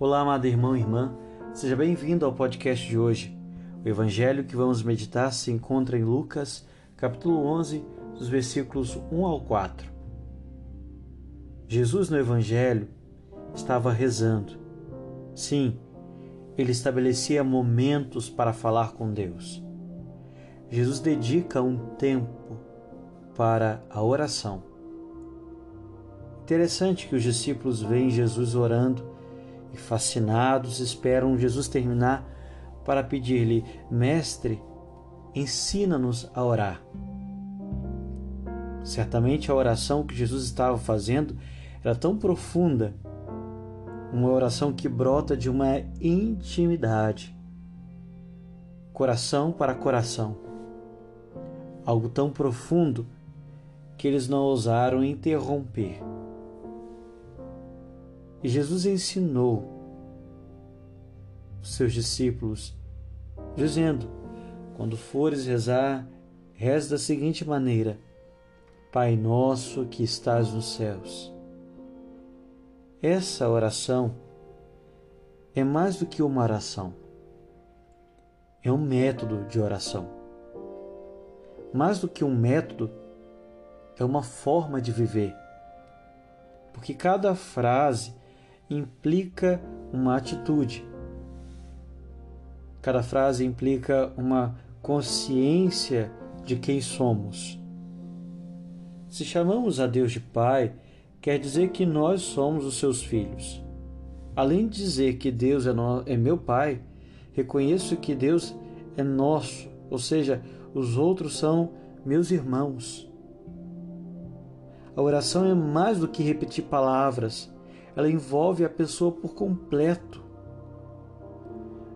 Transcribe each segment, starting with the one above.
Olá, amado irmão e irmã, seja bem-vindo ao podcast de hoje. O evangelho que vamos meditar se encontra em Lucas, capítulo 11, dos versículos 1 ao 4. Jesus no evangelho estava rezando. Sim, ele estabelecia momentos para falar com Deus. Jesus dedica um tempo para a oração. Interessante que os discípulos veem Jesus orando e fascinados esperam Jesus terminar para pedir-lhe: Mestre, ensina-nos a orar. Certamente a oração que Jesus estava fazendo era tão profunda, uma oração que brota de uma intimidade, coração para coração, algo tão profundo que eles não ousaram interromper. E Jesus ensinou os seus discípulos, dizendo: Quando fores rezar, reze da seguinte maneira: Pai nosso que estás nos céus. Essa oração é mais do que uma oração, é um método de oração. Mais do que um método, é uma forma de viver. Porque cada frase implica uma atitude. Cada frase implica uma consciência de quem somos. Se chamamos a Deus de Pai, quer dizer que nós somos os seus filhos. Além de dizer que Deus é, no, é meu Pai, reconheço que Deus é nosso, ou seja, os outros são meus irmãos. A oração é mais do que repetir palavras, ela envolve a pessoa por completo.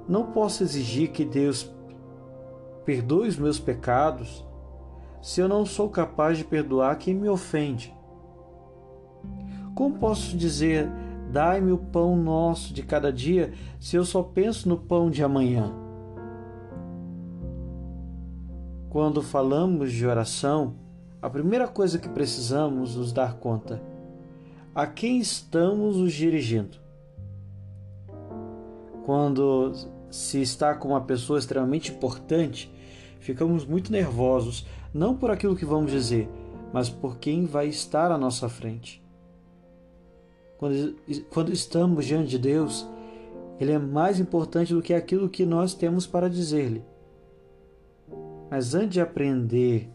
Não posso exigir que Deus perdoe os meus pecados se eu não sou capaz de perdoar quem me ofende. Como posso dizer, dai-me o pão nosso de cada dia, se eu só penso no pão de amanhã? Quando falamos de oração, a primeira coisa que precisamos nos dar conta a quem estamos os dirigindo. Quando se está com uma pessoa extremamente importante, ficamos muito nervosos, não por aquilo que vamos dizer, mas por quem vai estar à nossa frente. Quando, quando estamos diante de Deus, Ele é mais importante do que aquilo que nós temos para dizer-lhe. Mas antes de aprender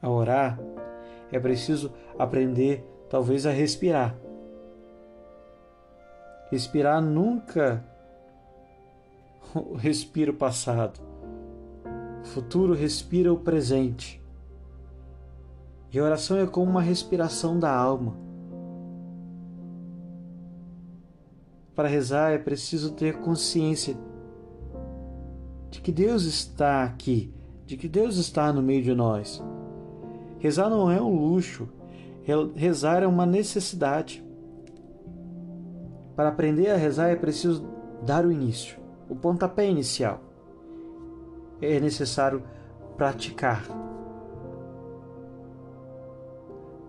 a orar, é preciso aprender talvez a respirar. Respirar nunca respira o passado. O futuro respira o presente. E a oração é como uma respiração da alma. Para rezar é preciso ter consciência de que Deus está aqui, de que Deus está no meio de nós. Rezar não é um luxo, Rezar é uma necessidade. Para aprender a rezar é preciso dar o início, o pontapé inicial. É necessário praticar.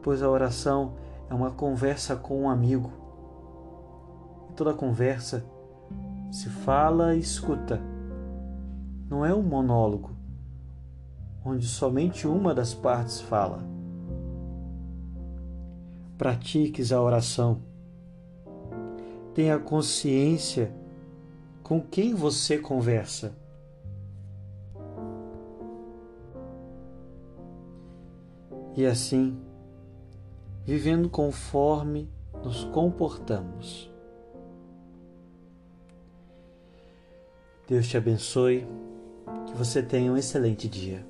Pois a oração é uma conversa com um amigo. E toda conversa se fala e escuta. Não é um monólogo, onde somente uma das partes fala pratiques a oração. Tenha consciência com quem você conversa. E assim, vivendo conforme nos comportamos. Deus te abençoe, que você tenha um excelente dia.